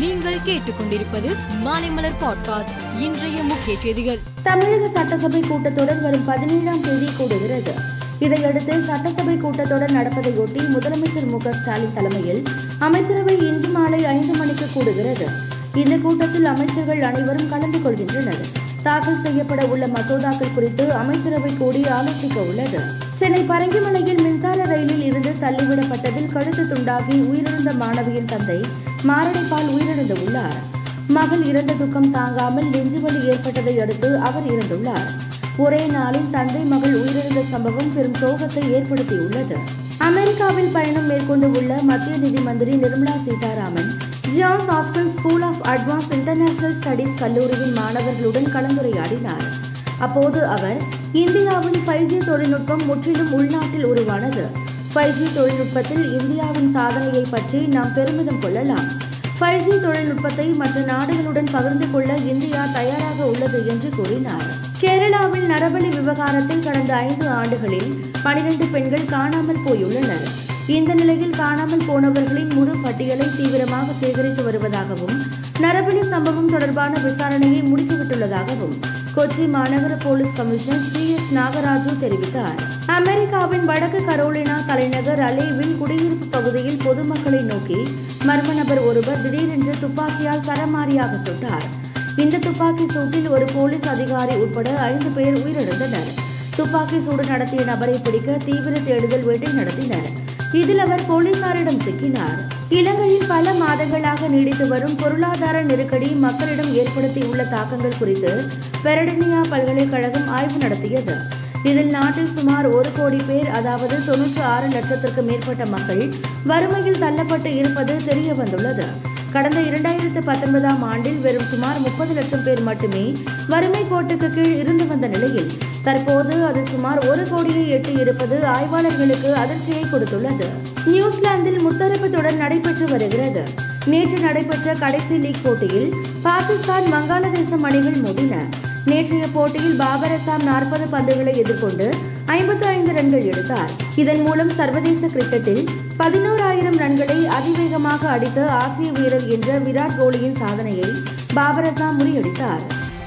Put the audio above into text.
நீங்கள் கேட்டுக்கொண்டிருப்பது மாலைமலர் பாட்காஸ்ட் இன்றைய முக்கிய செய்திகள். தமிழக சட்டசபை கூட்டத்தொடர் வரும் பதினேழாம் தேதி கூடுகிறது. இதையடுத்து சட்டசபை கூட்டத்தொடர் நடப்பதையொட்டி முதலமைச்சர் மு ஸ்டாலின் தலைமையில் அமைச்சரவை இன்று மாலை ஐந்து மணிக்கு கூடுகிறது. இந்த கூட்டத்தில் அமைச்சர்கள் அனைவரும் கலந்து கொள்கின்றனர். தாக்கல் செய்யப்பட உள்ள மசோதாக்கள் குறித்து அமைச்சரவை கூடி ஆலோசிக்க உள்ளது. சென்னை பரங்கிமலையில் மின்சார ரயிலில் இருந்து தள்ளிவிடப்பட்டதில் கழுத்து துண்டாகி உயிரிழந்த மாணவியின் தந்தை மாரடைப்பால் உயிரிழந்து உள்ளார் மகள் இறந்த துக்கம் தாங்காமல் நெஞ்சுவலி ஏற்பட்டதை அடுத்து அவர் இறந்துள்ளார். ஒரே நாளில் தந்தை மகள் உயிரிழந்த சம்பவம் பெரும் சோகத்தை ஏற்படுத்தியுள்ளது. அமெரிக்காவில் பயணம் மேற்கொண்டு உள்ள மத்திய நிதி மந்திரி Nirmala Sitharaman Johns Hopkins school of advance international studies கல்லூரியின் மாணவர்களுடன் கலந்துரையாடினார். அப்போது அவர் இந்தியாவின் ஃபைவ் ஜி தொழில்நுட்பம் முற்றிலும் உள்நாட்டில் உருவானது. ஃபைவ் ஜி தொழில்நுட்பத்தில் இந்தியாவின் சாதனையை பற்றி நாம் பெருமிதம் கொள்ளலாம். ஃபைவ் ஜி தொழில்நுட்பத்தை மற்ற நாடுகளுடன் பகிர்ந்து கொள்ள இந்தியா தயாராக உள்ளது என்று கூறினார். கேரளாவில் நரபலி விவகாரத்தில் கடந்த ஐந்து ஆண்டுகளில் பனிரெண்டு பெண்கள் காணாமல் போயுள்ளனர். இந்த நிலையில் காணாமல் போனவர்களின் முழு பட்டியலை தீவிரமாக சேகரித்து வருவதாகவும் நரபலி சம்பவம் தொடர்பான விசாரணையை முடித்துவிட்டுள்ளதாகவும் கொச்சி மாநகர police commissioner C. S. Nagaraju தெரிவித்தார். அமெரிக்காவின் வடக்கு கரோலினா தலைநகர் அலேவில் குடியிருப்பு பகுதியில் பொதுமக்களை நோக்கி மர்ம நபர் ஒருவர் திடீரென்று துப்பாக்கியால் சரமாரியாக சுட்டார். இந்த துப்பாக்கி சூட்டில் ஒரு போலீஸ் அதிகாரி உட்பட ஐந்து பேர் உயிரிழந்தனர். துப்பாக்கி சூடு நடத்திய நபரை பிடிக்க தீவிர தேடுதல் வேட்டை நடத்தினர். இதில் அவர் போலீசாரிடம் சிக்கினார். இலங்கையில் பல மாதங்களாக நீடித்து வரும் பொருளாதார நெருக்கடி மக்களிடம் ஏற்படுத்தியுள்ள தாக்கங்கள் குறித்து பெரடனியா பல்கலைக்கழகம் ஆய்வு நடத்தியது. இதில் நாட்டில் சுமார் ஒரு கோடி பேர் அதாவது தொன்னூற்று ஆறு லட்சத்திற்கு மேற்பட்ட மக்கள் வறுமையில் தள்ளப்பட்டு இருப்பது தெரிய வந்துள்ளது கடந்த இரண்டாயிரத்து பத்தொன்பதாம் ஆண்டில் வெறும் சுமார் முப்பது லட்சம் பேர் மட்டுமே வறுமை கோட்டுக்கு கீழ் இருந்து வந்த நிலையில் தற்போது அது சுமார் ஒரு கோடியை எட்டி இருப்பது ஆய்வாளர்களுக்கு அதிர்ச்சியை கொடுத்துள்ளது. நியூசிலாந்தில் முத்தரப்பு தொடர் நடைபெற்று வருகிறது. நேற்று நடைபெற்ற கடைசி லீக் போட்டியில் பாகிஸ்தான் வங்காளதேசம் அணிகள் மோதின. நேற்றைய போட்டியில் பாபர் அசாம் நாற்பது பந்துகளை எதிர்கொண்டு ஐம்பத்தி ஐந்து ரன்கள் எடுத்தார். இதன் மூலம் சர்வதேச கிரிக்கெட்டில் பதினோராயிரம் ரன்களை அதிவேகமாக அடித்த ஆசிய வீரர் என்ற விராட் கோலியின் சாதனையை பாபர் அசாம் முறியடித்தார்.